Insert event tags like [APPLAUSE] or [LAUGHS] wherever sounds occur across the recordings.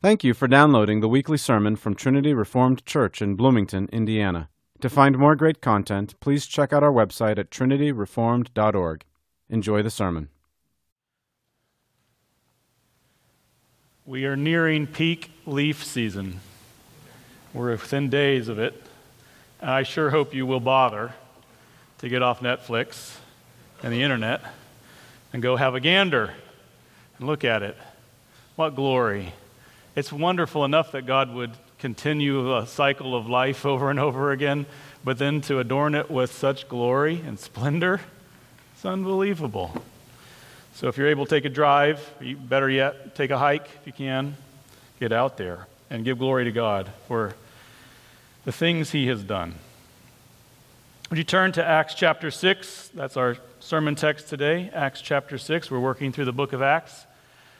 Thank you for downloading the weekly sermon from Trinity Reformed Church in Bloomington, Indiana. To find more great content, please check out our website at trinityreformed.org. Enjoy the sermon. We are nearing peak leaf season. We're within days of it. I sure hope you will bother to get off Netflix and the internet and go have a gander and look at it. What glory! It's wonderful enough that God would continue a cycle of life over and over again, but then to adorn it with such glory and splendor, it's unbelievable. So if you're able to take a drive, better yet, take a hike if you can, get out there and give glory to God for the things He has done. Would you turn to Acts chapter 6? That's our sermon text today, Acts chapter 6. We're working through the book of Acts.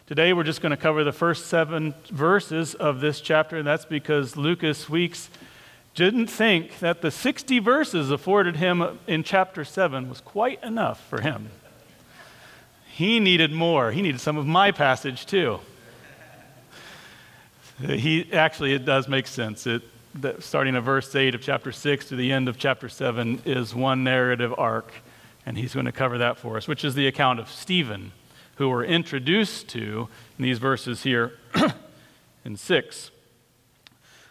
Today we're just going to cover the first seven verses of this chapter, and that's because Lucas Weeks didn't think that the 60 verses afforded him in chapter 7 was quite enough for him. He needed more. He needed some of my passage too. He actually it does make sense. It that starting at verse 8 of chapter 6 to the end of chapter 7 is one narrative arc, and he's going to cover that for us, which is the account of Stephen who we're introduced to in these verses here [CLEARS THROAT] in 6.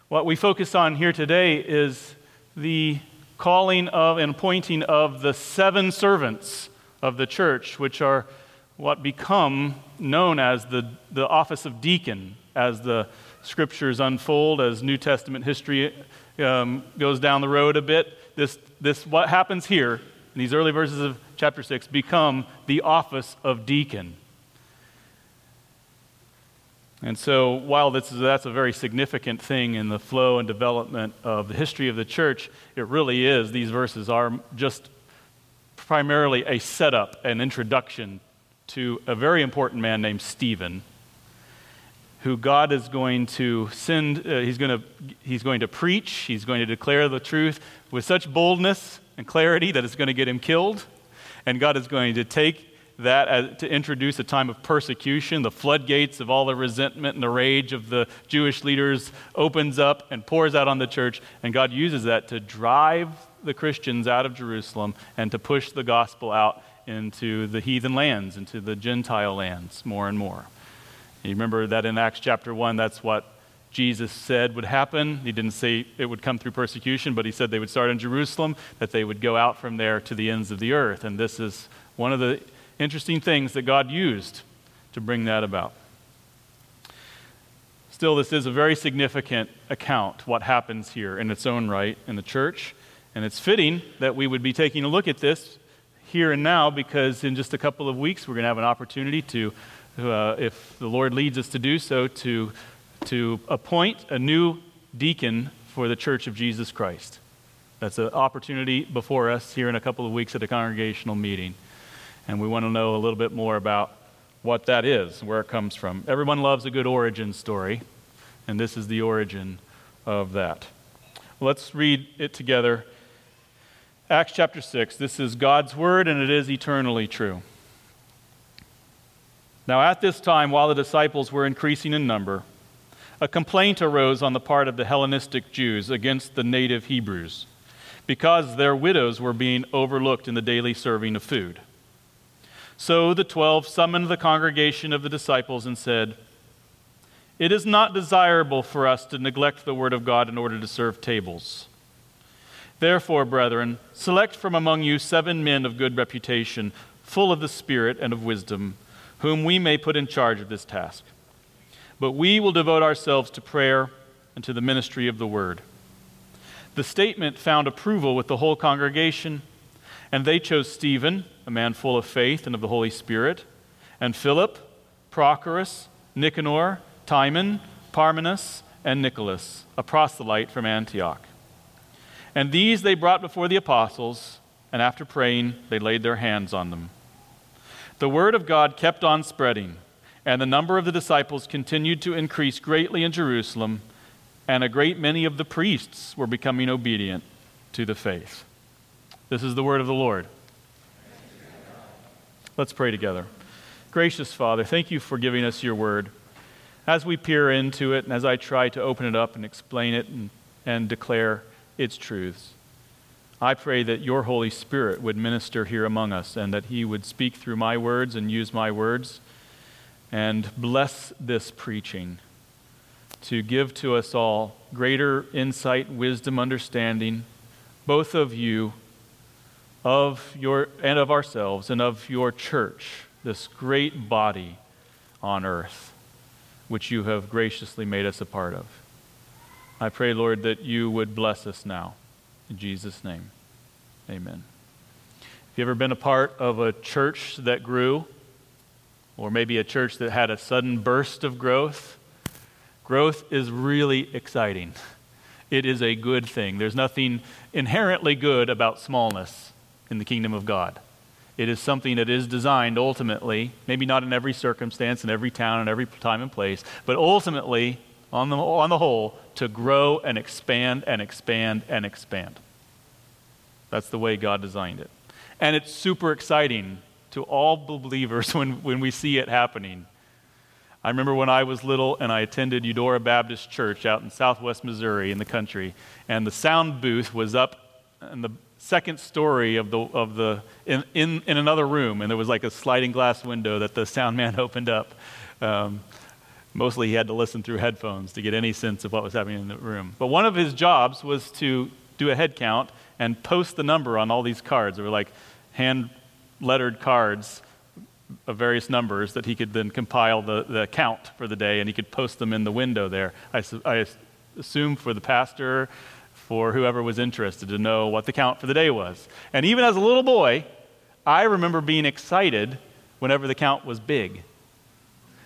What we focus on here today is the calling of and appointing of the seven servants of the church, which are what become known as the, the office of deacon as the scriptures unfold, as New Testament history um, goes down the road a bit. This, this, what happens here in these early verses of chapter 6 become the office of deacon. And so, while is, that's a very significant thing in the flow and development of the history of the church, it really is. These verses are just primarily a setup, an introduction to a very important man named Stephen, who God is going to send, uh, he's, going to, he's going to preach, he's going to declare the truth with such boldness and clarity that it's going to get him killed. And God is going to take that as, to introduce a time of persecution. The floodgates of all the resentment and the rage of the Jewish leaders opens up and pours out on the church, and God uses that to drive the Christians out of Jerusalem and to push the gospel out into the heathen lands, into the Gentile lands more and more. You remember that in Acts chapter 1, that's what Jesus said would happen. He didn't say it would come through persecution, but he said they would start in Jerusalem, that they would go out from there to the ends of the earth. And this is one of the interesting things that God used to bring that about. Still, this is a very significant account, what happens here in its own right in the church. And it's fitting that we would be taking a look at this here and now because in just a couple of weeks we're going to have an opportunity to, uh, if the Lord leads us to do so, to, to appoint a new deacon for the Church of Jesus Christ. That's an opportunity before us here in a couple of weeks at a congregational meeting and we want to know a little bit more about what that is, where it comes from. Everyone loves a good origin story, and this is the origin of that. Let's read it together. Acts chapter 6. This is God's word, and it is eternally true. Now, at this time, while the disciples were increasing in number, a complaint arose on the part of the Hellenistic Jews against the native Hebrews because their widows were being overlooked in the daily serving of food. So the twelve summoned the congregation of the disciples and said, It is not desirable for us to neglect the word of God in order to serve tables. Therefore, brethren, select from among you seven men of good reputation, full of the Spirit and of wisdom, whom we may put in charge of this task. But we will devote ourselves to prayer and to the ministry of the word. The statement found approval with the whole congregation, and they chose Stephen a man full of faith and of the Holy Spirit, and Philip, Prochorus, Nicanor, Timon, Parmenas, and Nicholas, a proselyte from Antioch. And these they brought before the apostles, and after praying, they laid their hands on them. The word of God kept on spreading, and the number of the disciples continued to increase greatly in Jerusalem, and a great many of the priests were becoming obedient to the faith. This is the word of the Lord. Let's pray together. Gracious Father, thank you for giving us your word. as we peer into it and as I try to open it up and explain it and, and declare its truths, I pray that your Holy Spirit would minister here among us and that he would speak through my words and use my words and bless this preaching to give to us all greater insight, wisdom, understanding, both of you of your and of ourselves and of your church, this great body on earth which you have graciously made us a part of. I pray, Lord, that you would bless us now. In Jesus' name, amen. Have you ever been a part of a church that grew, or maybe a church that had a sudden burst of growth? Growth is really exciting. It is a good thing. There's nothing inherently good about smallness in the kingdom of God. It is something that is designed ultimately, maybe not in every circumstance, in every town, in every time and place, but ultimately, on the, on the whole, to grow and expand and expand and expand. That's the way God designed it. And it's super exciting to all believers [LAUGHS] when, when we see it happening. I remember when I was little and I attended Eudora Baptist Church out in southwest Missouri in the country, and the sound booth was up in the second story of the, of the in, in, in another room, and there was like a sliding glass window that the sound man [LAUGHS] opened up. Um, mostly he had to listen through headphones to get any sense of what was happening in the room. But one of his jobs was to do a head count and post the number on all these cards. They were like hand lettered cards of various numbers that he could then compile the, the count for the day and he could post them in the window there. I, I assume for the pastor for whoever was interested to know what the count for the day was. And even as a little boy, I remember being excited whenever the count was big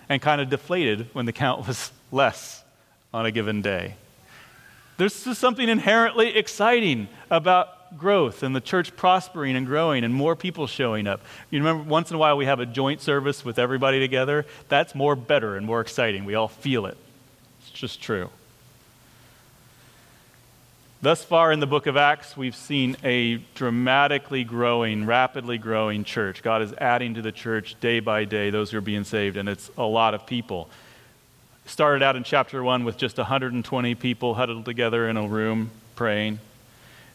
and kind of deflated when the count [LAUGHS] was less on a given day. There's just something inherently exciting about growth and the church prospering and growing and more people showing up. You remember once in a while we have a joint service with everybody together? That's more better and more exciting. We all feel it. It's just true. Thus far in the book of Acts, we've seen a dramatically growing, rapidly growing church. God is adding to the church day by day those who are being saved, and it's a lot of people. Started out in chapter 1 with just 120 people huddled together in a room praying.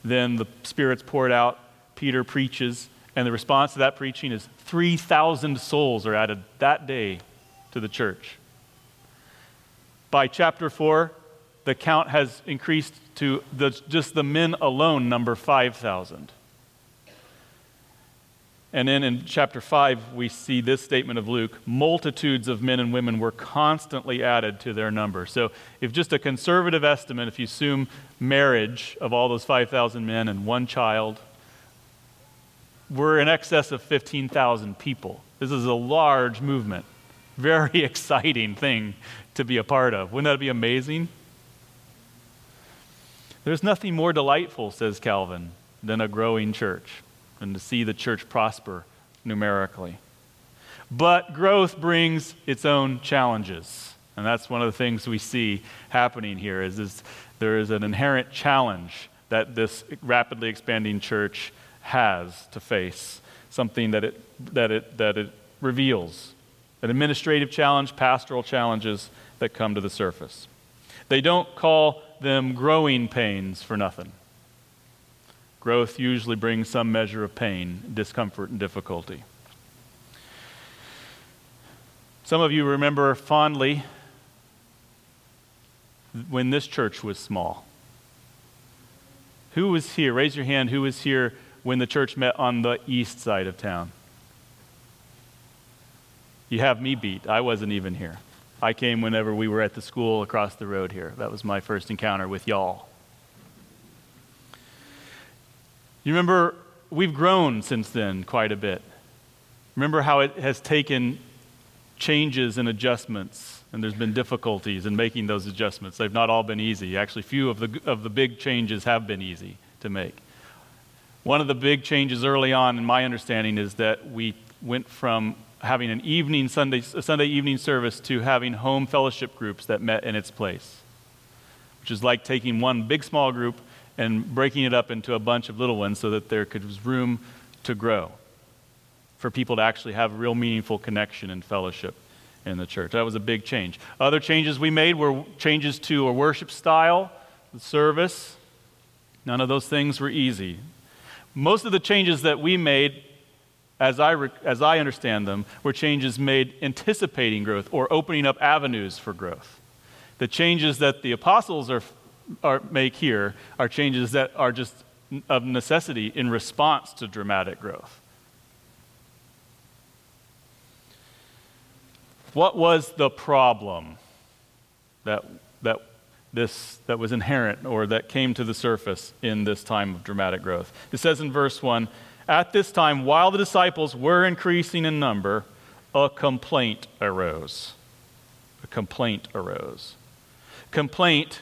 Then the Spirit's poured out, Peter preaches, and the response to that preaching is 3,000 souls are added that day to the church. By chapter 4, the count has increased to the, just the men alone number 5,000. And then in chapter 5, we see this statement of Luke multitudes of men and women were constantly added to their number. So, if just a conservative estimate, if you assume marriage of all those 5,000 men and one child, we're in excess of 15,000 people. This is a large movement. Very [LAUGHS] exciting thing to be a part of. Wouldn't that be amazing? There's nothing more delightful, says Calvin, than a growing church and to see the church prosper numerically. But growth brings its own challenges. And that's one of the things we see happening here is, is there is an inherent challenge that this rapidly expanding church has to face, something that it, that it, that it reveals. An administrative challenge, pastoral challenges that come to the surface. They don't call them growing pains for nothing. Growth usually brings some measure of pain, discomfort, and difficulty. Some of you remember fondly when this church was small. Who was here? Raise your hand. Who was here when the church met on the east side of town? You have me beat. I wasn't even here. I came whenever we were at the school across the road here. That was my first encounter with y'all. You remember, we've grown since then quite a bit. Remember how it has taken changes and adjustments, and there's been difficulties in making those adjustments. They've not all been easy. Actually, few of the, of the big changes have been easy to make. One of the big changes early on, in my understanding, is that we went from having an evening Sunday, Sunday evening service to having home fellowship groups that met in its place, which is like taking one big small group and breaking it up into a bunch of little ones so that there could was room to grow for people to actually have a real meaningful connection and fellowship in the church. That was a big change. Other changes we made were changes to a worship style, the service. None of those things were easy. Most of the changes that we made, as I, as I understand them, were changes made anticipating growth or opening up avenues for growth. The changes that the apostles are, are, make here are changes that are just of necessity in response to dramatic growth. What was the problem that, that, this, that was inherent or that came to the surface in this time of dramatic growth? It says in verse 1 At this time, while the disciples were increasing in number, a complaint arose. A complaint arose. Complaint,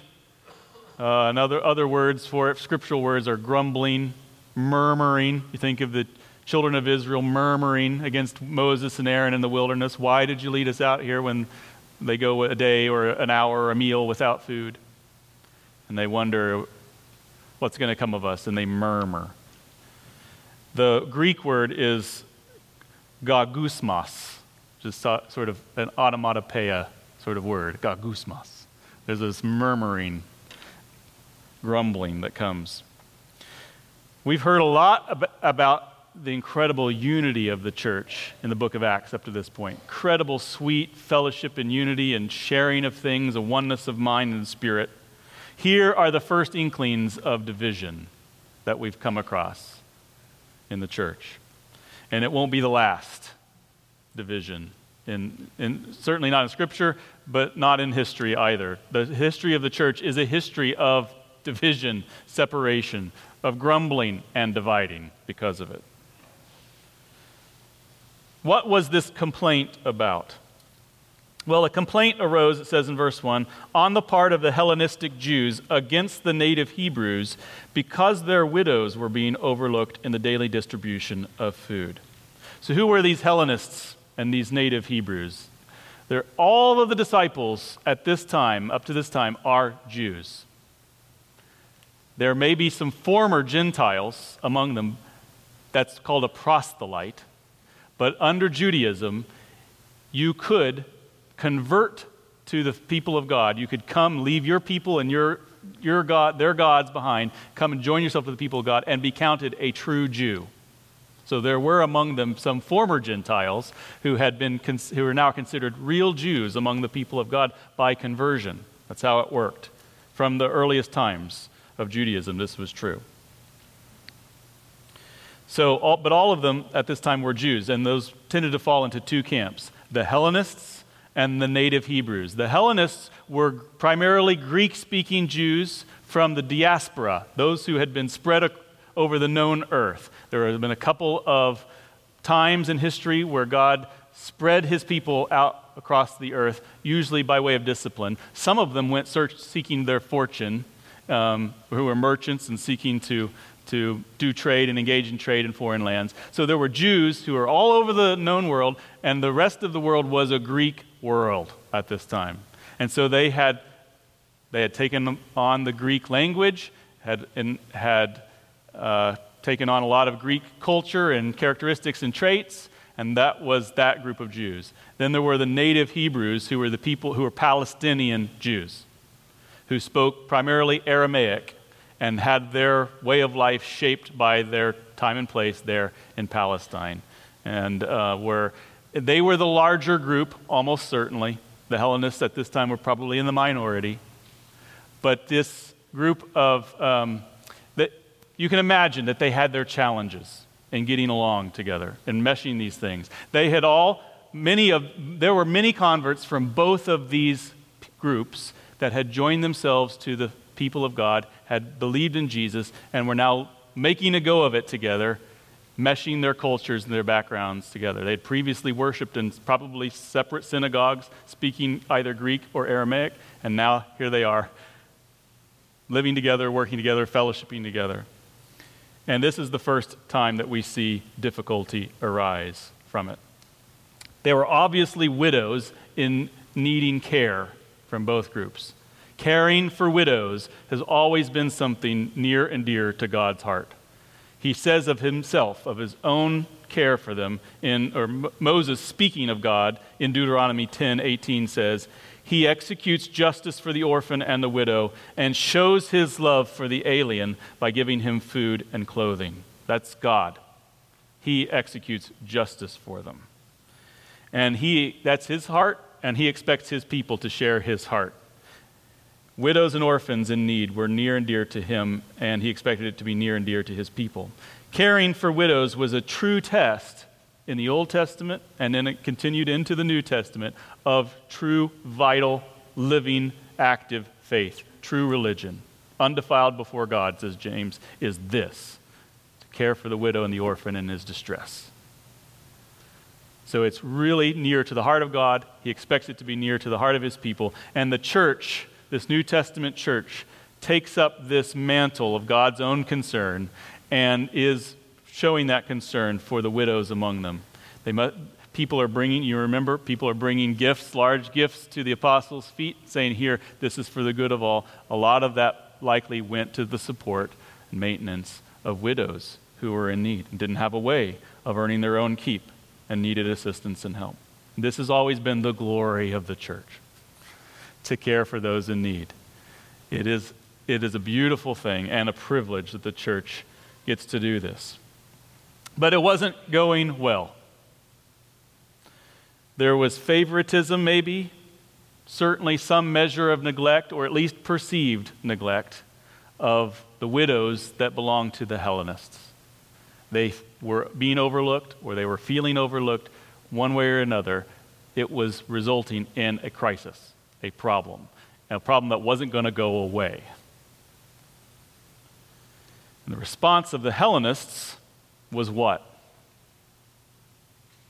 uh, another other words for it, scriptural words are grumbling, murmuring. You think of the children of Israel murmuring against Moses and Aaron in the wilderness. Why did you lead us out here when they go a day or an hour or a meal without food? And they wonder, what's going to come of us? And they murmur. The Greek word is gagusmas, just sort of an automatopoeia sort of word, gagusmas. There's this murmuring, grumbling that comes. We've heard a lot about the incredible unity of the church in the book of Acts up to this point. Incredible, sweet fellowship and unity and sharing of things, a oneness of mind and spirit. Here are the first inklings of division that we've come across in the church. And it won't be the last division. In, in, certainly not in Scripture, but not in history either. The history of the church is a history of division, separation, of grumbling and dividing because of it. What was this complaint about? Well, a complaint arose, it says in verse 1, on the part of the Hellenistic Jews against the native Hebrews because their widows were being overlooked in the daily distribution of food. So, who were these Hellenists and these native Hebrews? They're, all of the disciples at this time, up to this time, are Jews. There may be some former Gentiles among them. That's called a proselyte. But under Judaism, you could convert to the people of God. You could come, leave your people and your, your God, their gods behind, come and join yourself to the people of God, and be counted a true Jew. So there were among them some former Gentiles who had been who are now considered real Jews among the people of God by conversion. That's how it worked. From the earliest times of Judaism, this was true. So, all, but all of them at this time were Jews, and those tended to fall into two camps the Hellenists and the native Hebrews. The Hellenists were primarily Greek speaking Jews from the diaspora, those who had been spread over the known earth. There have been a couple of times in history where God spread his people out across the earth, usually by way of discipline. Some of them went search, seeking their fortune, um, who were merchants and seeking to to do trade and engage in trade in foreign lands. So there were Jews who were all over the known world, and the rest of the world was a Greek world at this time. And so they had, they had taken on the Greek language, had, had uh, taken on a lot of Greek culture and characteristics and traits, and that was that group of Jews. Then there were the native Hebrews, who were the people who were Palestinian Jews, who spoke primarily Aramaic and had their way of life shaped by their time and place there in Palestine. And uh, where they were the larger group, almost certainly. The Hellenists at this time were probably in the minority. But this group of, um, that you can imagine that they had their challenges in getting along together and meshing these things. They had all, many of, there were many converts from both of these groups that had joined themselves to the people of God had believed in Jesus and were now making a go of it together, meshing their cultures and their backgrounds together. They had previously worshiped in probably separate synagogues, speaking either Greek or Aramaic, and now here they are, living together, working together, fellowshipping together. And this is the first time that we see difficulty arise from it. They were obviously widows in needing care from both groups. Caring for widows has always been something near and dear to God's heart. He says of himself, of his own care for them. In, or Moses, speaking of God, in Deuteronomy 10 18 says, He executes justice for the orphan and the widow and shows his love for the alien by giving him food and clothing. That's God. He executes justice for them. And he, that's his heart, and he expects his people to share his heart. Widows and orphans in need were near and dear to him, and he expected it to be near and dear to his people. Caring for widows was a true test in the Old Testament, and then it continued into the New Testament of true, vital, living, active faith, true religion. Undefiled before God, says James, is this to care for the widow and the orphan in his distress. So it's really near to the heart of God. He expects it to be near to the heart of his people. And the church this New Testament church takes up this mantle of God's own concern and is showing that concern for the widows among them. They people are bringing, you remember, people are bringing gifts, large gifts to the apostles' feet, saying, Here, this is for the good of all. A lot of that likely went to the support and maintenance of widows who were in need and didn't have a way of earning their own keep and needed assistance and help. This has always been the glory of the church to care for those in need. It is, it is a beautiful thing and a privilege that the church gets to do this. But it wasn't going well. There was favoritism, maybe, certainly some measure of neglect, or at least perceived neglect, of the widows that belonged to the Hellenists. They were being overlooked, or they were feeling overlooked one way or another. It was resulting in a crisis a problem, a problem that wasn't going to go away. And the response of the Hellenists was what?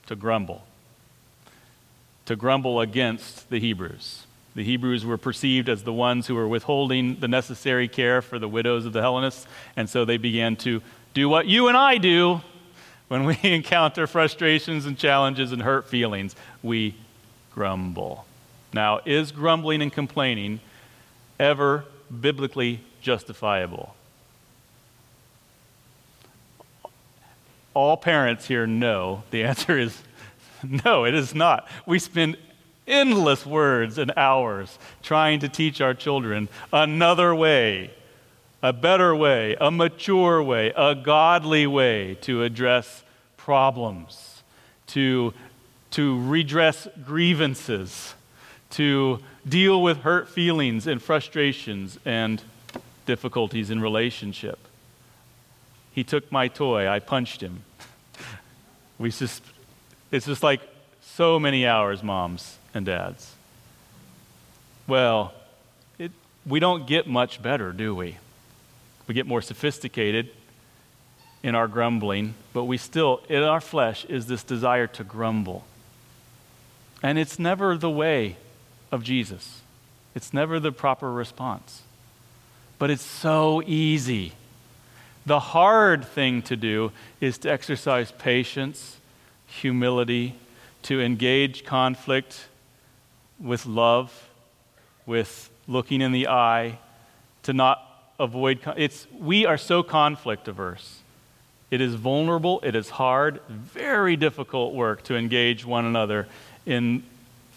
To grumble. To grumble against the Hebrews. The Hebrews were perceived as the ones who were withholding the necessary care for the widows of the Hellenists, and so they began to do what you and I do when we [LAUGHS] encounter frustrations and challenges and hurt feelings. We grumble. Now, is grumbling and complaining ever biblically justifiable? All parents here know the answer is [LAUGHS] no, it is not. We spend endless words and hours trying to teach our children another way, a better way, a mature way, a godly way to address problems, to, to redress grievances to deal with hurt feelings and frustrations and difficulties in relationship. He took my toy, I punched him. we just, it's just like so many hours, moms and dads. Well, it, we don't get much better, do we? We get more sophisticated in our grumbling, but we still, in our flesh, is this desire to grumble. And it's never the way of Jesus. It's never the proper response. But it's so easy. The hard thing to do is to exercise patience, humility, to engage conflict with love, with looking in the eye, to not avoid it's we are so conflict averse. It is vulnerable, it is hard, very difficult work to engage one another in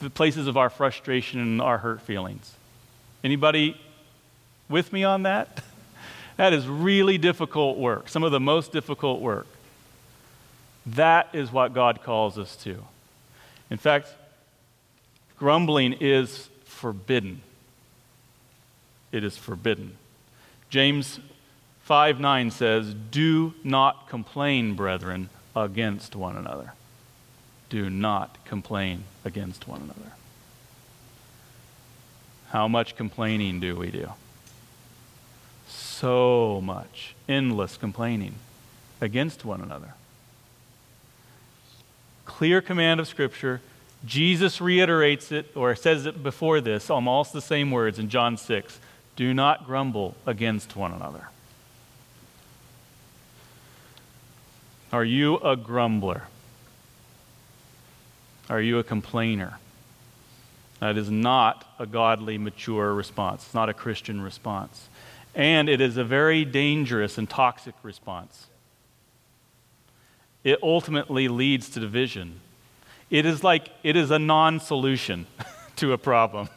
the places of our frustration and our hurt feelings. Anybody with me on that? [LAUGHS] That is really difficult work, some of the most difficult work. That is what God calls us to. In fact, grumbling is forbidden. It is forbidden. James 5 9 says, Do not complain, brethren, against one another do not complain against one another. How much complaining do we do? So much, endless complaining against one another. Clear command of Scripture. Jesus reiterates it, or says it before this, almost the same words in John 6 do not grumble against one another. Are you a grumbler? Are you a complainer? That is not a godly, mature response. It's not a Christian response. And it is a very dangerous and toxic response. it ultimately leads to division. It is like it is a non solution [LAUGHS] to a problem.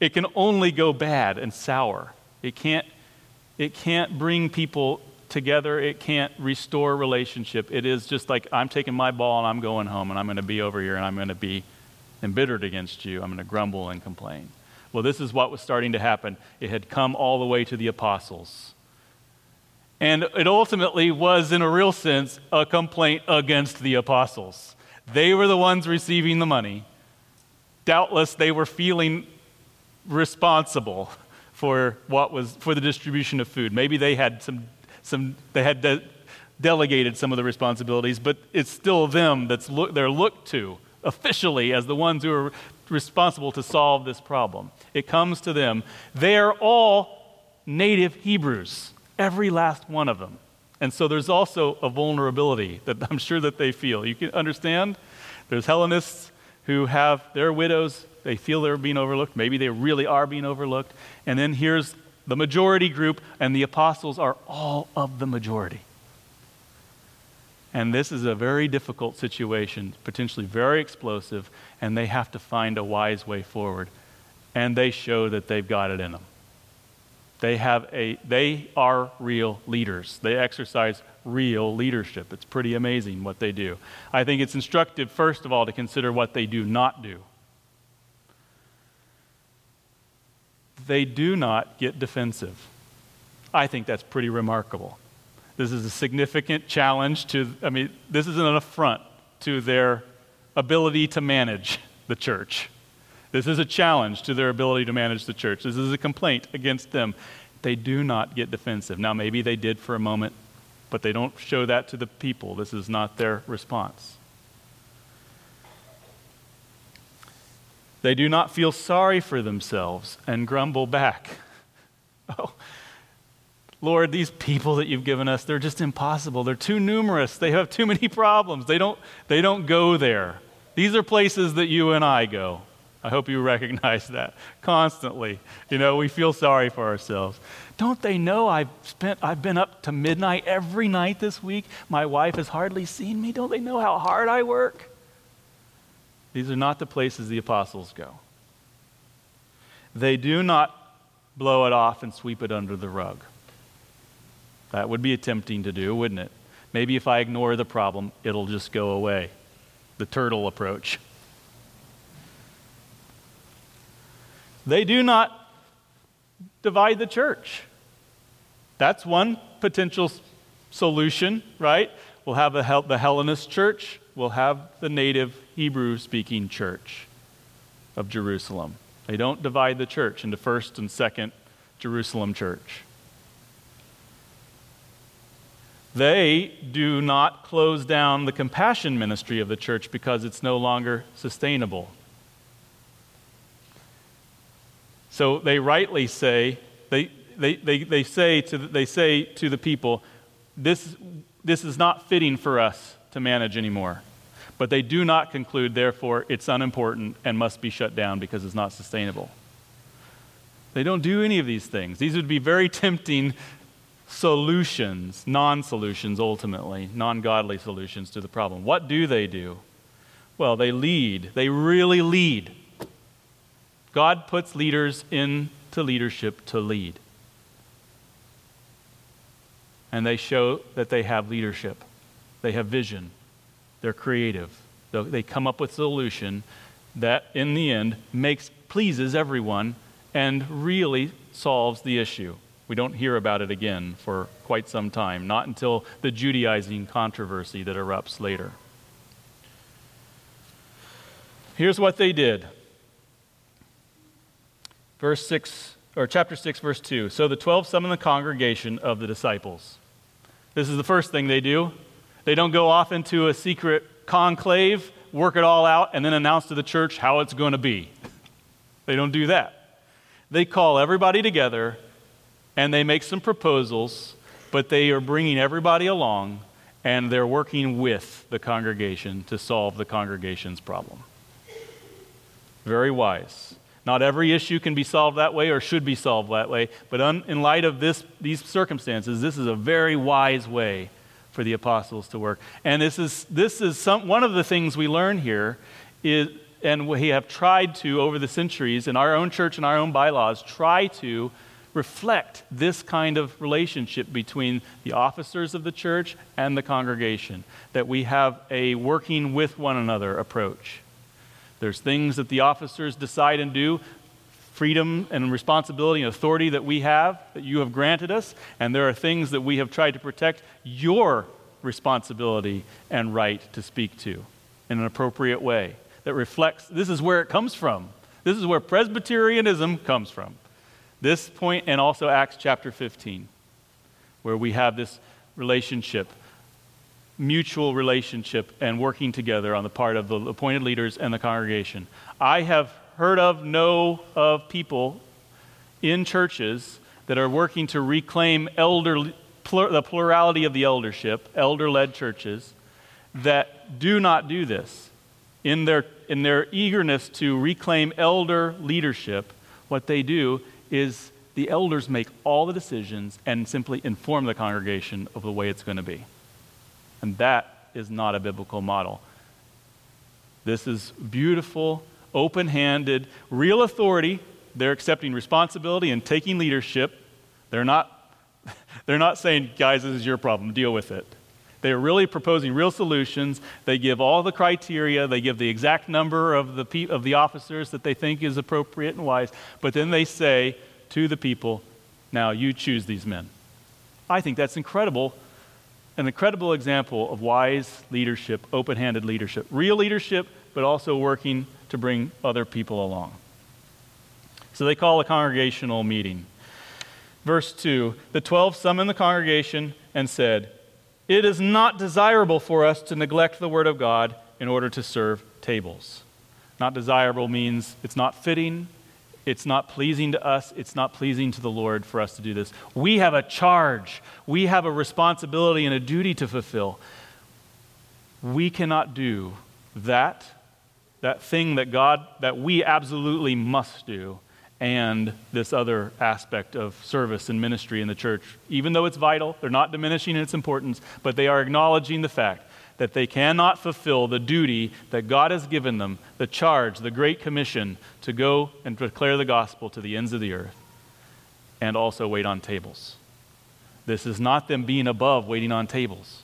It can only go bad and sour. It can't, it can't bring people together. It can't restore relationship. It is just like I'm taking my ball and I'm going home and I'm going to be over here and I'm going to be embittered against you. I'm going to grumble and complain. Well, this is what was starting to happen. It had come all the way to the apostles. And it ultimately was, in a real sense, a complaint against the apostles. They were the ones receiving the money. Doubtless, they were feeling responsible for what was for the distribution of food. Maybe they had some, some they had de- delegated some of the responsibilities, but it's still them that's look, they're looked to officially as the ones who are responsible to solve this problem. It comes to them. They are all native Hebrews, every last one of them. And so there's also a vulnerability that I'm sure that they feel. You can understand? There's Hellenists who have their widows, they feel they're being overlooked. Maybe they really are being overlooked. And then here's the majority group, and the apostles are all of the majority. And this is a very difficult situation, potentially very explosive, and they have to find a wise way forward. And they show that they've got it in them. They have a they are real leaders. They exercise real leadership. It's pretty amazing what they do. I think it's instructive first of all to consider what they do not do. They do not get defensive. I think that's pretty remarkable. This is a significant challenge to I mean this is an affront to their ability to manage the church. This is a challenge to their ability to manage the church. This is a complaint against them. They do not get defensive. Now, maybe they did for a moment, but they don't show that to the people. This is not their response. They do not feel sorry for themselves and grumble back. [LAUGHS] Oh, Lord, these people that you've given us, they're just impossible. They're too numerous. They have too many problems. They don't, they don't go there. These are places that you and I go. I hope you recognize [LAUGHS] that constantly. You know, we feel sorry for ourselves. Don't they know I've spent I've been up to midnight every night this week? My wife has hardly seen me. Don't they know how hard I work? These are not the places the apostles go. They do not blow it off and sweep it under the rug. That would be tempting to do, wouldn't it? Maybe if I ignore the problem, it'll just go away. The turtle approach. They do not divide the church. That's one potential solution, right? We'll have the, the Hellenist church, we'll have the native Hebrew speaking church of Jerusalem. They don't divide the church into first and second Jerusalem church. They do not close down the compassion ministry of the church because it's no longer sustainable. So they rightly say, they, they, they, they, say, to, they say to the people, this, this is not fitting for us to manage anymore. But they do not conclude, therefore, it's unimportant and must be shut down because it's not sustainable. They don't do any of these things. These would be very [LAUGHS] tempting solutions, non solutions ultimately, non godly solutions to the problem. What do they do? Well, they lead. They really lead. God puts leaders into leadership to lead. And they show that they have leadership, they have vision, they're creative. They come up with a solution that, in the end, makes, pleases everyone and really solves the issue. We don't hear about it again for quite some time, not until the Judaizing controversy that erupts later. Here's what they did verse 6 or chapter 6 verse 2 so the 12 summon the congregation of the disciples. This is the first thing they do. They don't go off into a secret conclave work it all out and then announce to the church how it's going to be. [LAUGHS] They don't do that. They call everybody together and they make some proposals but they are bringing everybody along and they're working with the congregation to solve the congregation's problem. Very wise not every issue can be solved that way or should be solved that way, but un, in light of this, these circumstances, this is a very wise way for the apostles to work. And this is, this is some, one of the things we learn here is, and we have tried to, over the centuries, in our own church and our own bylaws, try to reflect this kind of relationship between the officers of the church and the congregation, that we have a working with one another approach. There's things that the officers decide and do, freedom and responsibility and authority that we have, that you have granted us, and there are things that we have tried to protect your responsibility and right to speak to in an appropriate way that reflects this is where it comes from. This is where Presbyterianism comes from. This point, and also Acts chapter 15, where we have this relationship, mutual relationship, and working together on the part of the appointed leaders and the congregation. I have heard of, know of people in churches that are working to reclaim elder, the plurality of the eldership, elder led churches, that do not do this. In their, in their eagerness to reclaim elder leadership, what they do is the elders make all the decisions and simply inform the congregation of the way it's going to be. And that is not a biblical model. This is beautiful open handed, real authority. They're accepting responsibility and taking leadership. They're not, [LAUGHS] they're not saying, guys, this is your problem, deal with it. They're really proposing real solutions. They give all the criteria, they give the exact number of the, pe- of the officers that they think is appropriate and wise, but then they say to the people, now you choose these men. I think that's incredible, an incredible example of wise leadership, open handed leadership. Real leadership, but also working to bring other people along. So they call a congregational meeting. Verse 2 The twelve summoned the congregation and said, It is not desirable for us to neglect the word of God in order to serve tables. Not desirable means it's not fitting, it's not pleasing to us, it's not pleasing to the Lord for us to do this. We have a charge, we have a responsibility and a duty to fulfill. We cannot do that that thing that God, that we absolutely must do, and this other aspect of service and ministry in the church. Even though it's vital, they're not diminishing its importance, but they are acknowledging the fact that they cannot fulfill the duty that God has given them, the charge, the great commission to go and declare the gospel to the ends of the earth and also wait on tables. This is not them being above waiting on tables.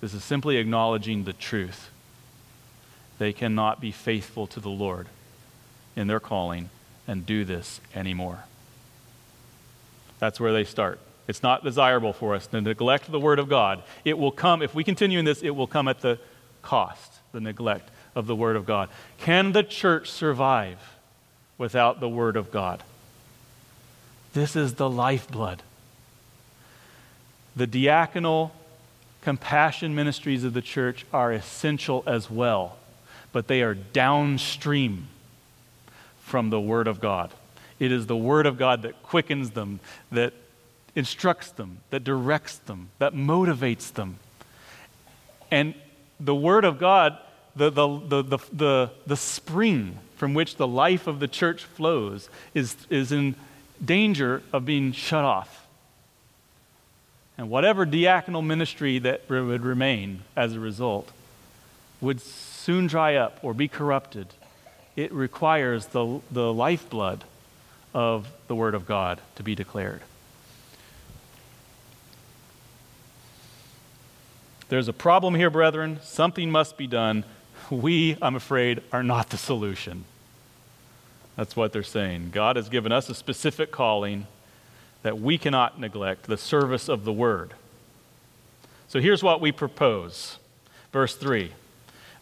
This is simply acknowledging the truth they cannot be faithful to the Lord in their calling and do this anymore. That's where they start. It's not desirable for us to neglect the Word of God. It will come, if we continue in this, it will come at the cost, the neglect of the Word of God. Can the church survive without the Word of God? This is the lifeblood. The diaconal compassion ministries of the church are essential as well but they are downstream from the Word of God. It is the Word of God that quickens them, that instructs them, that directs them, that motivates them. And the Word of God, the, the, the, the, the, spring from which the life of the church flows, is, is in danger of being shut off. And whatever diaconal ministry that would remain as a result would soon dry up or be corrupted. It requires the, the lifeblood of the Word of God to be declared. There's a problem here, brethren. Something must be done. We, I'm afraid, are not the solution. That's what they're saying. God has given us a specific calling that we cannot neglect the service of the Word. So here's what we propose. Verse 3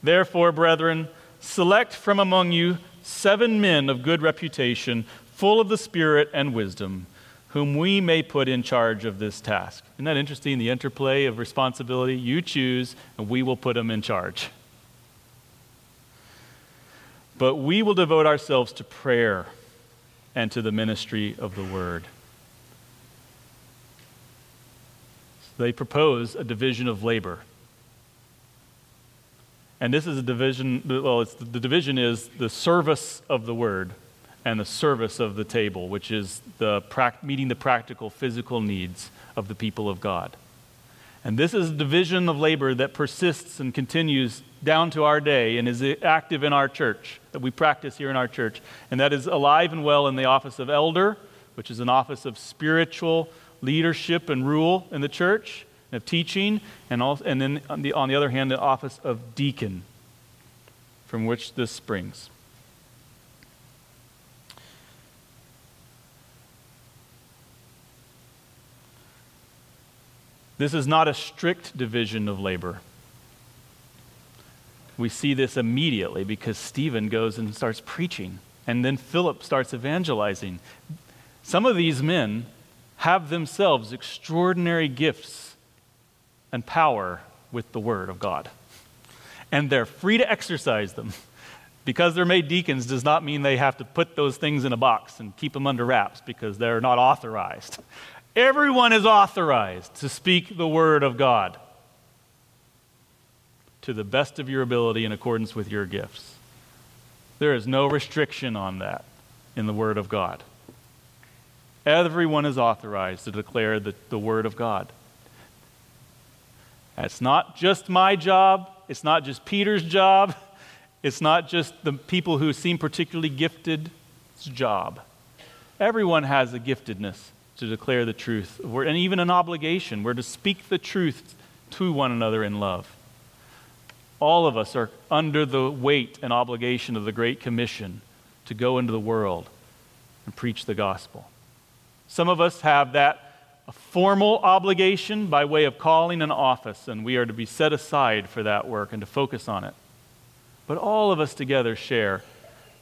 Therefore, brethren, select from among you seven men of good reputation, full of the Spirit and wisdom, whom we may put in charge of this task. Isn't that interesting? The interplay of responsibility. You choose, and we will put them in charge. But we will devote ourselves to prayer and to the ministry of the word. So they propose a division of labor. And this is a division, well, the division is the service of the word and the service of the table, which is the meeting the practical, physical needs of the people of God. And this is a division of labor that persists and continues down to our day and is active in our church, that we practice here in our church. And that is alive and well in the office of elder, which is an office of spiritual leadership and rule in the church, of teaching, and, also, and then on the, on the other hand, the office of deacon, from which this springs. This is not a strict division of labor. We see this immediately because Stephen goes and starts preaching, and then Philip starts evangelizing. Some of these men have themselves extraordinary gifts and power with the Word of God, and they're free to exercise them. Because they're made deacons does not mean they have to put those things in a box and keep them under wraps because they're not authorized. Everyone is authorized to speak the word of God to the best of your ability in accordance with your gifts. There is no restriction on that in the word of God. Everyone is authorized to declare the, the word of God. It's not just my job, it's not just Peter's job, it's not just the people who seem particularly gifted's job. Everyone has a giftedness to declare the truth, and even an obligation. We're to speak the truth to one another in love. All of us are under the weight and obligation of the Great Commission to go into the world and preach the gospel. Some of us have that a formal obligation by way of calling an office, and we are to be set aside for that work and to focus on it. But all of us together share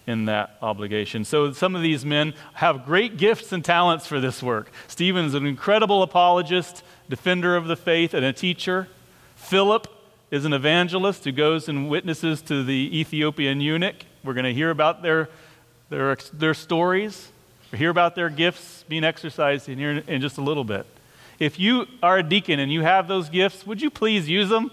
in that obligation. So some of these men have great gifts and talents for this work. Stephen's an incredible apologist, defender of the faith, and a teacher. Philip is an evangelist who goes and witnesses to the Ethiopian eunuch. We're going to hear about their, their, their stories, hear about their gifts being exercised in here in just a little bit. If you are a deacon and you have those gifts, would you please use them?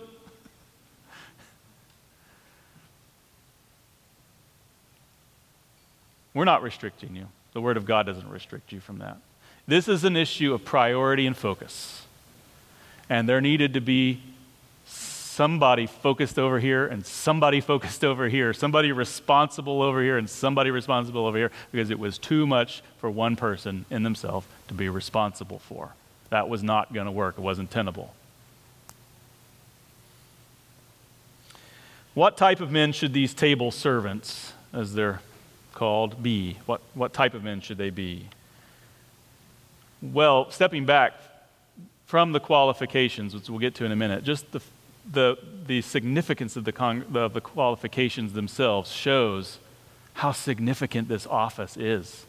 We're not restricting you. The Word of God doesn't restrict you from that. This is an issue of priority and focus. And there needed to be somebody focused over here and somebody [LAUGHS] focused over here, somebody responsible over here and somebody responsible over here, because it was too much for one person in themselves to be responsible for. That was not going to work, it wasn't tenable. What type of men should these table servants, as they're called be? What, what type of men should they be? Well, stepping back from the qualifications, which we'll get to in a minute, just the, the, the significance of the, con- of the qualifications themselves shows how significant this office is.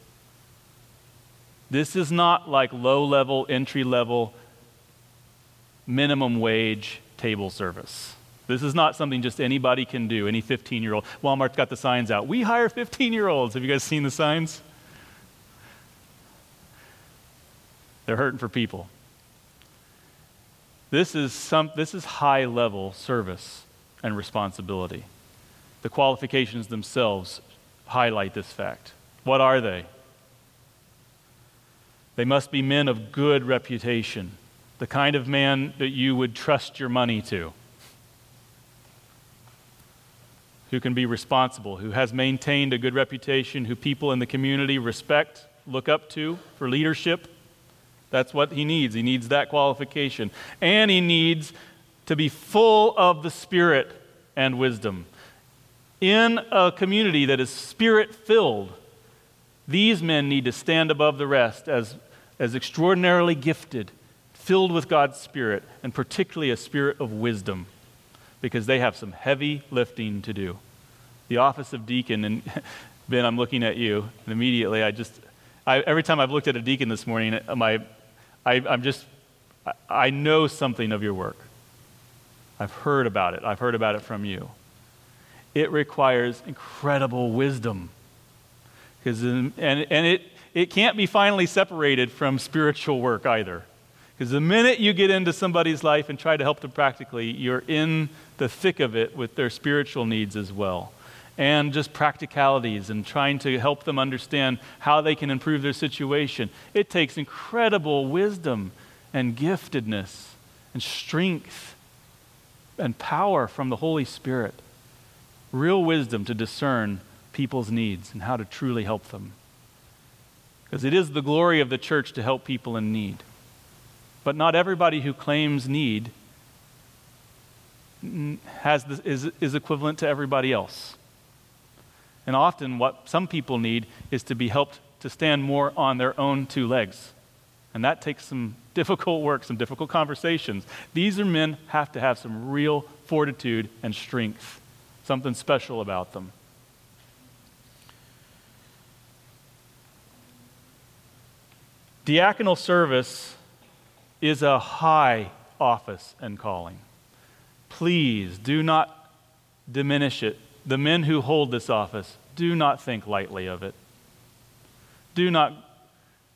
This is not like low level, entry level, minimum wage table service. This is not something just anybody can do, any 15 year old. Walmart's got the signs out. We hire 15 year olds. Have you guys seen the signs? They're hurting for people. This is, some, this is high level service and responsibility. The qualifications themselves highlight this fact. What are they? They must be men of good reputation, the kind of man that you would trust your money to who can be responsible, who has maintained a good reputation, who people in the community respect, look up to for leadership. That's what he needs. He needs that qualification. And he needs to be full of the Spirit and wisdom. In a community that is spirit filled, these men need to stand above the rest as, as extraordinarily gifted, filled with God's Spirit, and particularly a spirit of wisdom because they have some heavy lifting to do. The office of deacon, and [LAUGHS] Ben, I'm looking at you, and immediately I just, I, every time I've looked at a deacon this morning, my, I, I'm just, I, I know something of your work. I've heard about it. I've heard about it from you. It requires incredible wisdom. Because, and, and it, it can't be finally separated from spiritual work either. Because the minute you get into somebody's life and try to help them practically, you're in the thick of it with their spiritual needs as well. And just practicalities and trying to help them understand how they can improve their situation. It takes incredible wisdom and giftedness and strength and power from the Holy Spirit. Real wisdom to discern people's needs and how to truly help them. Because it is the glory of the church to help people in need. But not everybody who claims need has this, is, is equivalent to everybody else. And often, what some people need is to be helped to stand more on their own two legs. And that takes some difficult work, some difficult conversations. These are men have to have some real fortitude and strength, something special about them. Diaconal service is a high office and calling. Please do not diminish it. The men who hold this office, do not think lightly of it. Do not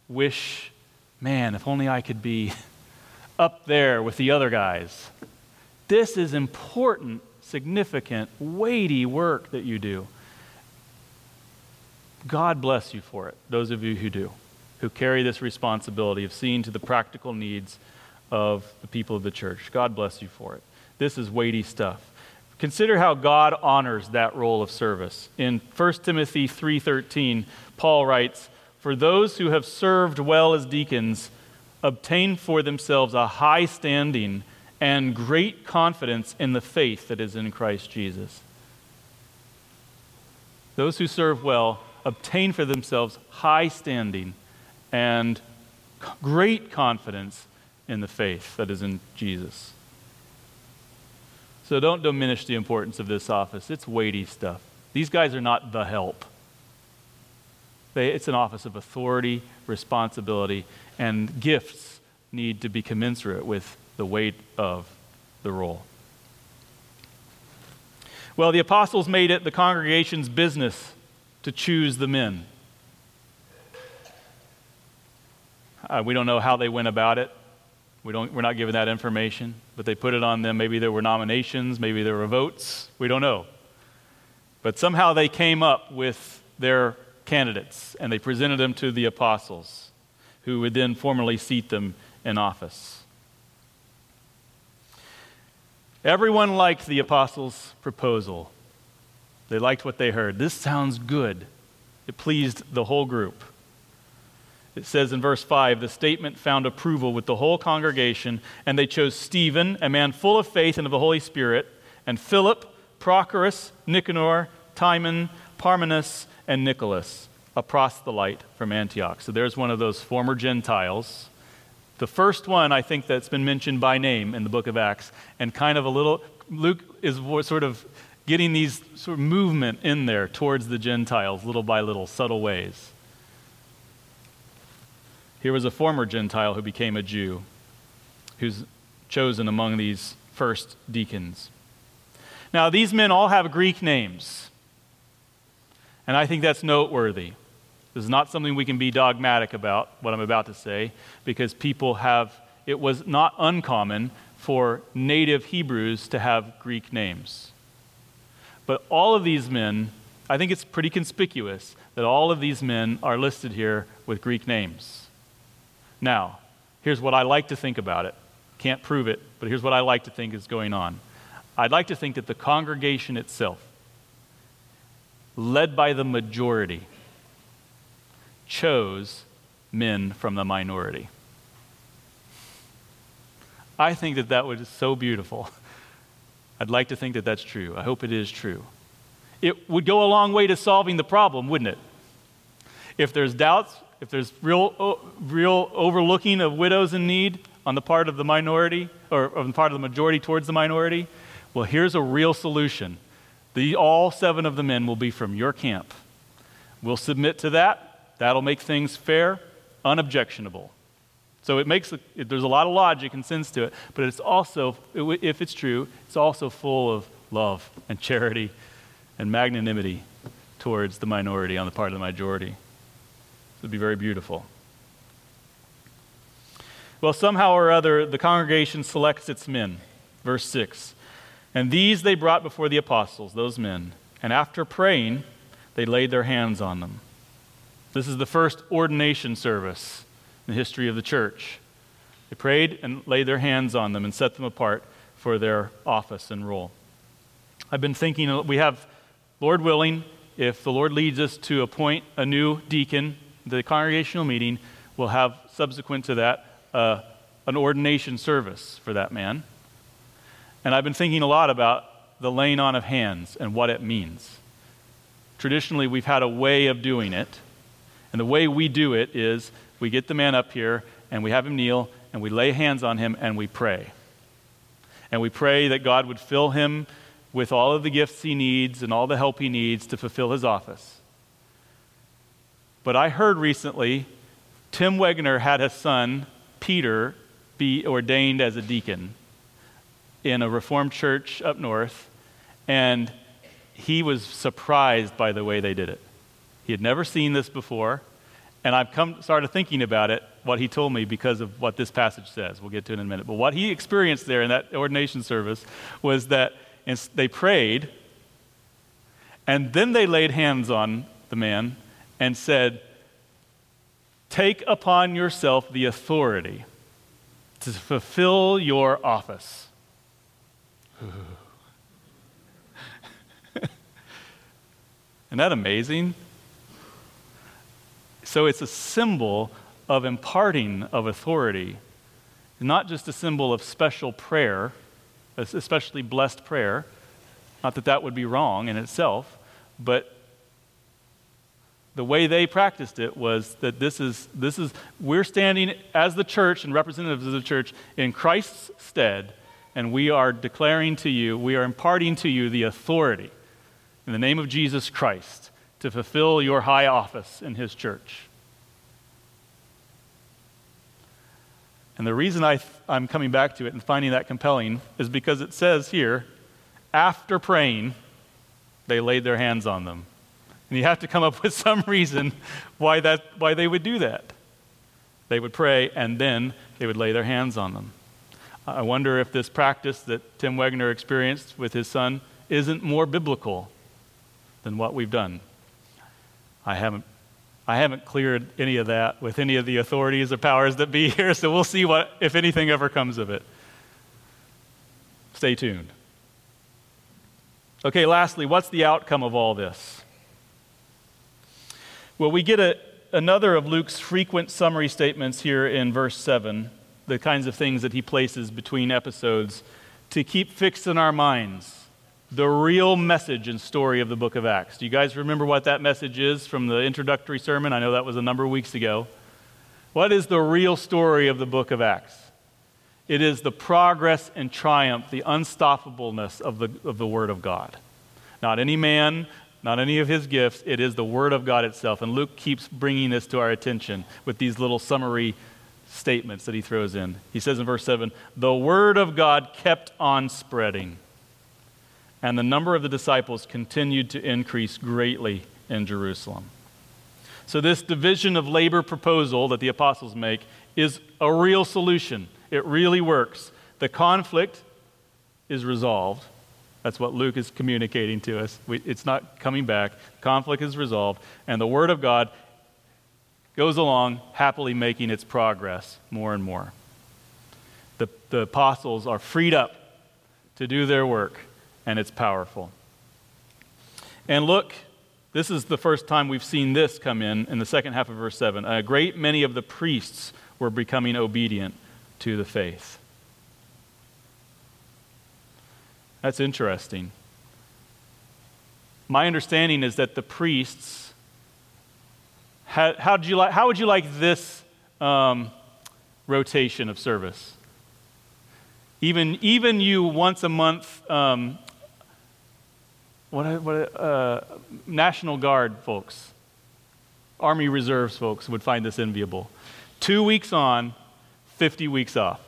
wish, man, if only I could be [LAUGHS] up there with the other guys. This is important, significant, weighty work that you do. God bless you for it, those of you who do, who carry this responsibility of seeing to the practical needs of the people of the church. God bless you for it. This is weighty stuff. Consider how God honors that role of service. In 1 Timothy 3:13, Paul writes, "For those who have served well as deacons obtain for themselves a high standing and great confidence in the faith that is in Christ Jesus." Those who serve well obtain for themselves high standing and great confidence in the faith that is in Jesus. So don't diminish the importance of this office. It's weighty stuff. These guys are not the help. They, it's an office of authority, responsibility, and gifts need to be commensurate with the weight of the role. Well, the apostles made it the congregation's business to choose the men. Uh, we don't know how they went about it. We don't, we're not given that information, but they put it on them. Maybe there were nominations, maybe there were votes. We don't know. But somehow they came up with their candidates and they presented them to the apostles, who would then formally seat them in office. Everyone liked the apostles' proposal. They liked what they heard. This sounds good. It pleased the whole group. It says in verse 5 the statement found approval with the whole congregation, and they chose Stephen, a man full of faith and of the Holy Spirit, and Philip, Prochorus, Nicanor, Timon, Parmenas, and Nicholas, a proselyte from Antioch. So there's one of those former Gentiles. The first one, I think, that's been mentioned by name in the book of Acts, and kind of a little, Luke is sort of getting these sort of movement in there towards the Gentiles, little by little, subtle ways. Here was a former Gentile who became a Jew, who's chosen among these first deacons. Now, these men all have Greek names, and I think that's noteworthy. This is not something we can be dogmatic about, what I'm about to say, because people have, it was not uncommon for native Hebrews to have Greek names. But all of these men, I think it's pretty conspicuous that all of these men are listed here with Greek names. Now, here's what I like to think about it. Can't prove it, but here's what I like to think is going on. I'd like to think that the congregation itself, led by the majority, chose men from the minority. I think that that was so beautiful. I'd like to think that that's true. I hope it is true. It would go a long way to solving the problem, wouldn't it? If there's doubts, if there's real, real overlooking of widows in need on the part of the minority, or on the part of the majority towards the minority, well, here's a real solution. The, all seven of the men will be from your camp. We'll submit to that. That'll make things fair, unobjectionable. So it makes it, there's a lot of logic and sense to it, but it's also, if it's true, it's also full of love and charity and magnanimity towards the minority on the part of the majority. It would be very beautiful. Well, somehow or other, the congregation selects its men. Verse 6. And these they brought before the apostles, those men. And after praying, they laid their hands on them. This is the first ordination service in the history of the church. They prayed and laid their hands on them and set them apart for their office and role. I've been thinking, we have, Lord willing, if the Lord leads us to appoint a new deacon, the congregational meeting will have, subsequent to that, uh, an ordination service for that man. And I've been thinking a lot about the laying on of hands and what it means. Traditionally, we've had a way of doing it. And the way we do it is we get the man up here and we have him kneel and we lay hands on him and we pray. And we pray that God would fill him with all of the gifts he needs and all the help he needs to fulfill his office. But I heard recently Tim Wegner had his son, Peter, be ordained as a deacon in a Reformed church up north, and he was surprised by the way they did it. He had never seen this before, and I've come started thinking about it, what he told me because of what this passage says. We'll get to it in a minute. But what he experienced there in that ordination service was that they prayed, and then they laid hands on the man and said, Take upon yourself the authority to fulfill your office. [LAUGHS] Isn't that amazing? So it's a symbol of imparting of authority, not just a symbol of special prayer, especially blessed prayer. Not that that would be wrong in itself, but the way they practiced it was that this is, this is we're standing as the church and representatives of the church in Christ's stead, and we are declaring to you, we are imparting to you the authority in the name of Jesus Christ to fulfill your high office in his church. And the reason I I'm coming back to it and finding that compelling is because it says here, after praying, they laid their hands on them. And you have to come up with some reason why, that, why they would do that. They would pray and then they would lay their hands on them. I wonder if this practice that Tim Wegner experienced with his son isn't more biblical than what we've done. I haven't, I haven't cleared any of that with any of the authorities or powers that be [LAUGHS] here, so we'll see what, if anything ever comes of it. Stay tuned. Okay, lastly, what's the outcome of all this? Well, we get a, another of Luke's frequent summary statements here in verse 7, the kinds of things that he places between episodes to keep fixed in our minds the real message and story of the book of Acts. Do you guys remember what that message is from the introductory sermon? I know that was a number of weeks ago. What is the real story of the book of Acts? It is the progress and triumph, the unstoppableness of the, of the Word of God. Not any man, not any of his gifts. It is the Word of God itself. And Luke keeps bringing this to our attention with these little summary statements that he throws in. He says in verse 7 The Word of God kept on spreading, and the number of the disciples continued to increase greatly in Jerusalem. So, this division of labor proposal that the apostles make is a real solution. It really works. The conflict is resolved that's what Luke is communicating to us. We, it's not coming back. Conflict is resolved, and the Word of God goes along happily making its progress more and more. The, the apostles are freed up to do their work, and it's powerful. And look, this is the first time we've seen this come in in the second half of verse 7. A great many of the priests were becoming obedient to the faith. That's interesting. My understanding is that the priests, how, how, you like, how would you like this um, rotation of service? Even, even you once a month, um, what, what, uh, National Guard folks, Army Reserves folks would find this enviable. Two weeks on, 50 weeks off.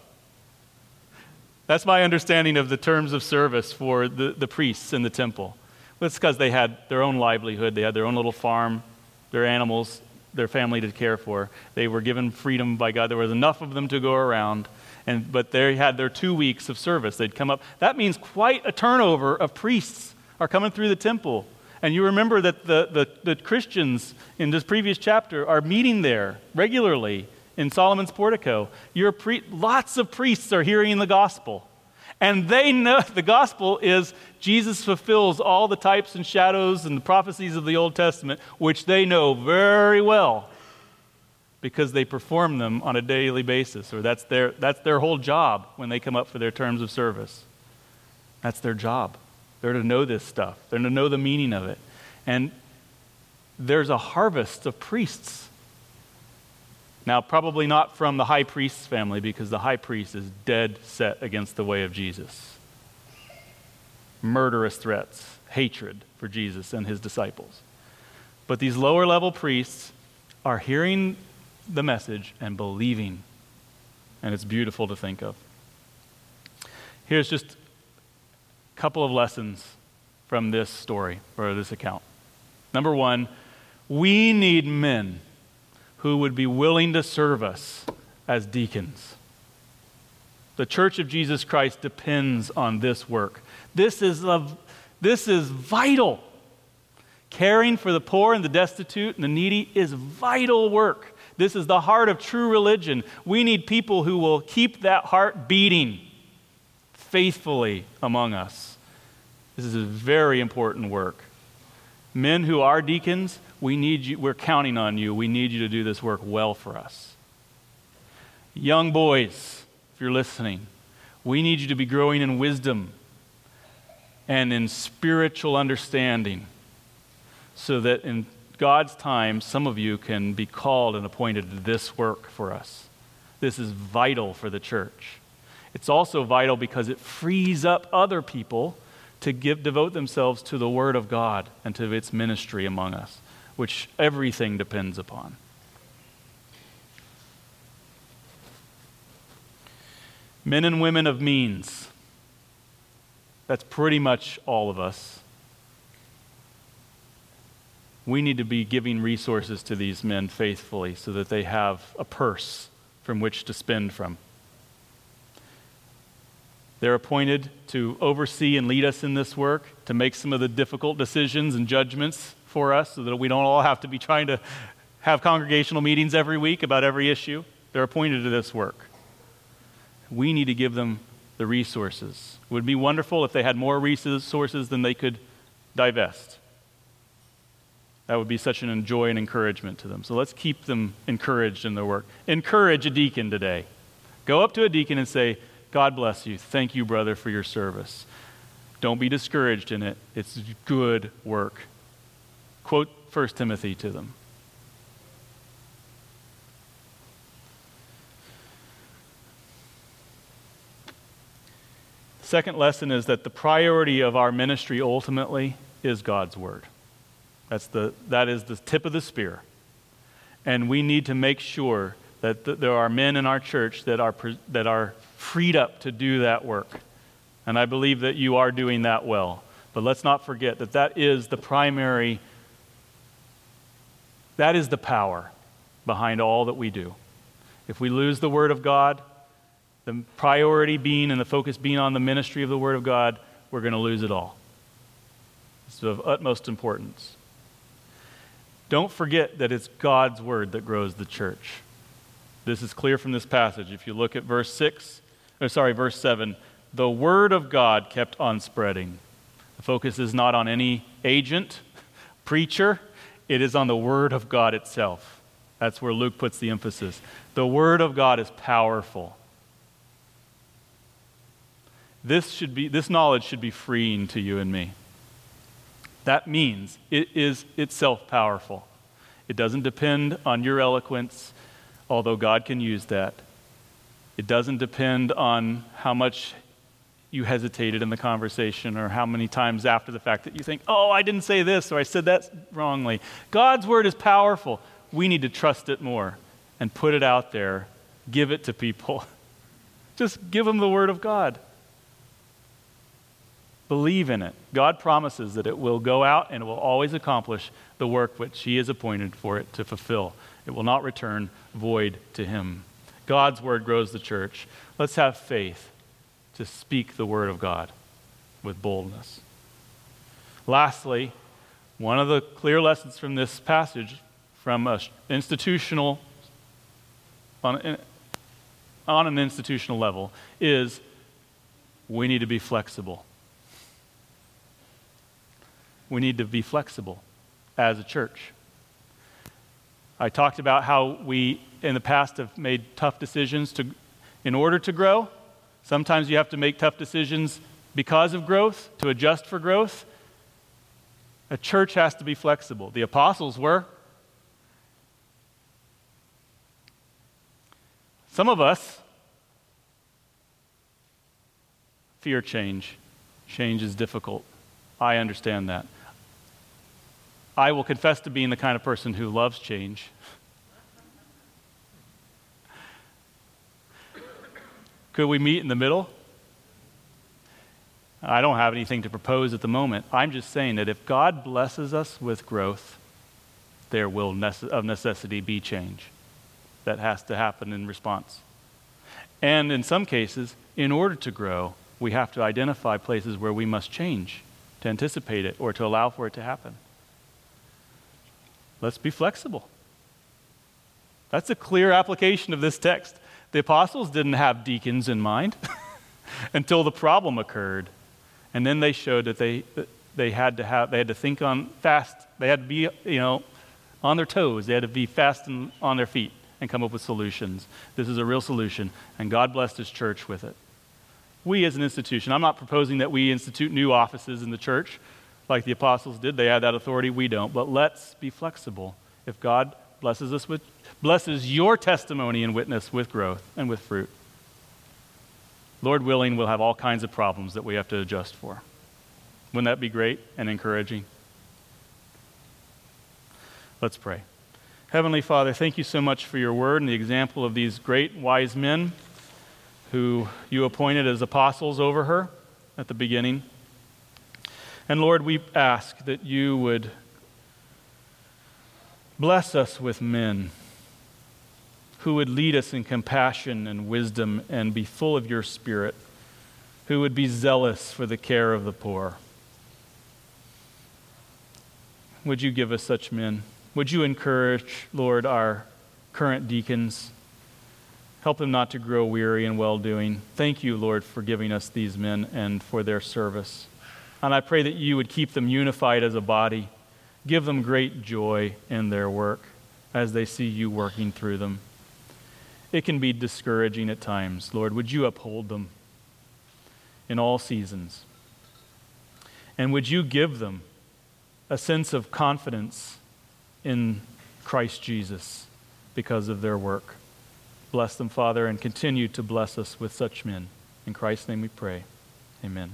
That's my understanding of the terms of service for the, the priests in the temple. It's because they had their own livelihood, they had their own little farm, their animals, their family to care for. They were given freedom by God. There was enough of them to go around. And, but they had their two weeks of service. They'd come up. That means quite a turnover of priests are coming through the temple. And you remember that the, the, the Christians in this previous chapter are meeting there regularly in Solomon's portico. Your pre- lots of priests are hearing the gospel. And they know [LAUGHS] the gospel is Jesus fulfills all the types and shadows and the prophecies of the Old Testament, which they know very well because they perform them on a daily basis, or that's their, that's their whole job when they come up for their terms of service. That's their job. They're to know this stuff, they're to know the meaning of it. And there's a harvest of priests. Now, probably not from the high priest's family, because the high priest is dead set against the way of Jesus. Murderous threats, hatred for Jesus and his disciples. But these lower level priests are hearing the message and believing. And it's beautiful to think of. Here's just a couple of lessons from this story or this account. Number one, we need men who would be willing to serve us as deacons. The Church of Jesus Christ depends on this work. This is, a, this is vital. Caring for the poor and the destitute and the needy is vital work. This is the heart of true religion. We need people who will keep that heart beating faithfully among us. This is a very important work. Men who are deacons, we need you, we're counting on you. We need you to do this work well for us. Young boys, if you're listening, we need you to be growing in wisdom and in spiritual understanding so that in God's time, some of you can be called and appointed to this work for us. This is vital for the church. It's also vital because it frees up other people to give, devote themselves to the Word of God and to its ministry among us, which everything depends upon. Men and women of means. That's pretty much all of us we need to be giving resources to these men faithfully so that they have a purse from which to spend from. They're appointed to oversee and lead us in this work, to make some of the difficult decisions and judgments for us so that we don't all have to be trying to have congregational meetings every week about every issue. They're appointed to this work. We need to give them the resources. It would be wonderful if they had more resources than they could divest. That would be such an joy and encouragement to them. So let's keep them encouraged in their work. Encourage a deacon today. Go up to a deacon and say, God bless you. Thank you, brother, for your service. Don't be discouraged in it. It's good work. Quote 1 Timothy to them. Second lesson is that the priority of our ministry ultimately is God's Word. That's the, that is the tip of the spear. And we need to make sure that th- there are men in our church that are, pre- that are freed up to do that work. And I believe that you are doing that well. But let's not forget that that is the primary, that is the power behind all that we do. If we lose the Word of God, the priority being and the focus being on the ministry of the Word of God, we're going to lose it all. It's of utmost importance. Don't forget that it's God's word that grows the church. This is clear from this passage. If you look at verse 6, or sorry, verse 7, the word of God kept on spreading. The focus is not on any agent, preacher, it is on the word of God itself. That's where Luke puts the emphasis. The word of God is powerful. This should be this knowledge should be freeing to you and me. That means it is itself powerful. It doesn't depend on your eloquence, although God can use that. It doesn't depend on how much you hesitated in the conversation or how many times after the fact that you think, oh, I didn't say this or I said that wrongly. God's word is powerful. We need to trust it more and put it out there, give it to people. [LAUGHS] Just give them the word of God. Believe in it. God promises that it will go out and it will always accomplish the work which He has appointed for it to fulfill. It will not return void to Him. God's word grows the church. Let's have faith to speak the word of God with boldness. Lastly, one of the clear lessons from this passage, from an institutional on, on an institutional level is we need to be flexible. We need to be flexible as a church. I talked about how we, in the past, have made tough decisions to, in order to grow. Sometimes you have to make tough decisions because of growth, to adjust for growth. A church has to be flexible. The apostles were. Some of us fear change. Change is difficult. I understand that. I will confess to being the kind of person who loves change. [LAUGHS] Could we meet in the middle? I don't have anything to propose at the moment. I'm just saying that if God blesses us with growth, there will nece- of necessity be change that has to happen in response. And in some cases, in order to grow, we have to identify places where we must change to anticipate it or to allow for it to happen. Let's be flexible. That's a clear application of this text. The apostles didn't have deacons in mind [LAUGHS] until the problem occurred. And then they showed that they, they, had to have, they had to think on fast. They had to be, you know, on their toes. They had to be fast and on their feet and come up with solutions. This is a real solution, and God blessed His church with it. We as an institution, I'm not proposing that we institute new offices in the church like the apostles did. They had that authority, we don't. But let's be flexible. If God blesses us with, blesses your testimony and witness with growth and with fruit, Lord willing, we'll have all kinds of problems that we have to adjust for. Wouldn't that be great and encouraging? Let's pray. Heavenly Father, thank you so much for your word and the example of these great wise men who you appointed as apostles over her at the beginning. And Lord, we ask that you would bless us with men who would lead us in compassion and wisdom and be full of your spirit, who would be zealous for the care of the poor. Would you give us such men? Would you encourage, Lord, our current deacons? Help them not to grow weary in well doing. Thank you, Lord, for giving us these men and for their service. And I pray that you would keep them unified as a body. Give them great joy in their work as they see you working through them. It can be discouraging at times. Lord, would you uphold them in all seasons? And would you give them a sense of confidence in Christ Jesus because of their work? Bless them, Father, and continue to bless us with such men. In Christ's name we pray. Amen.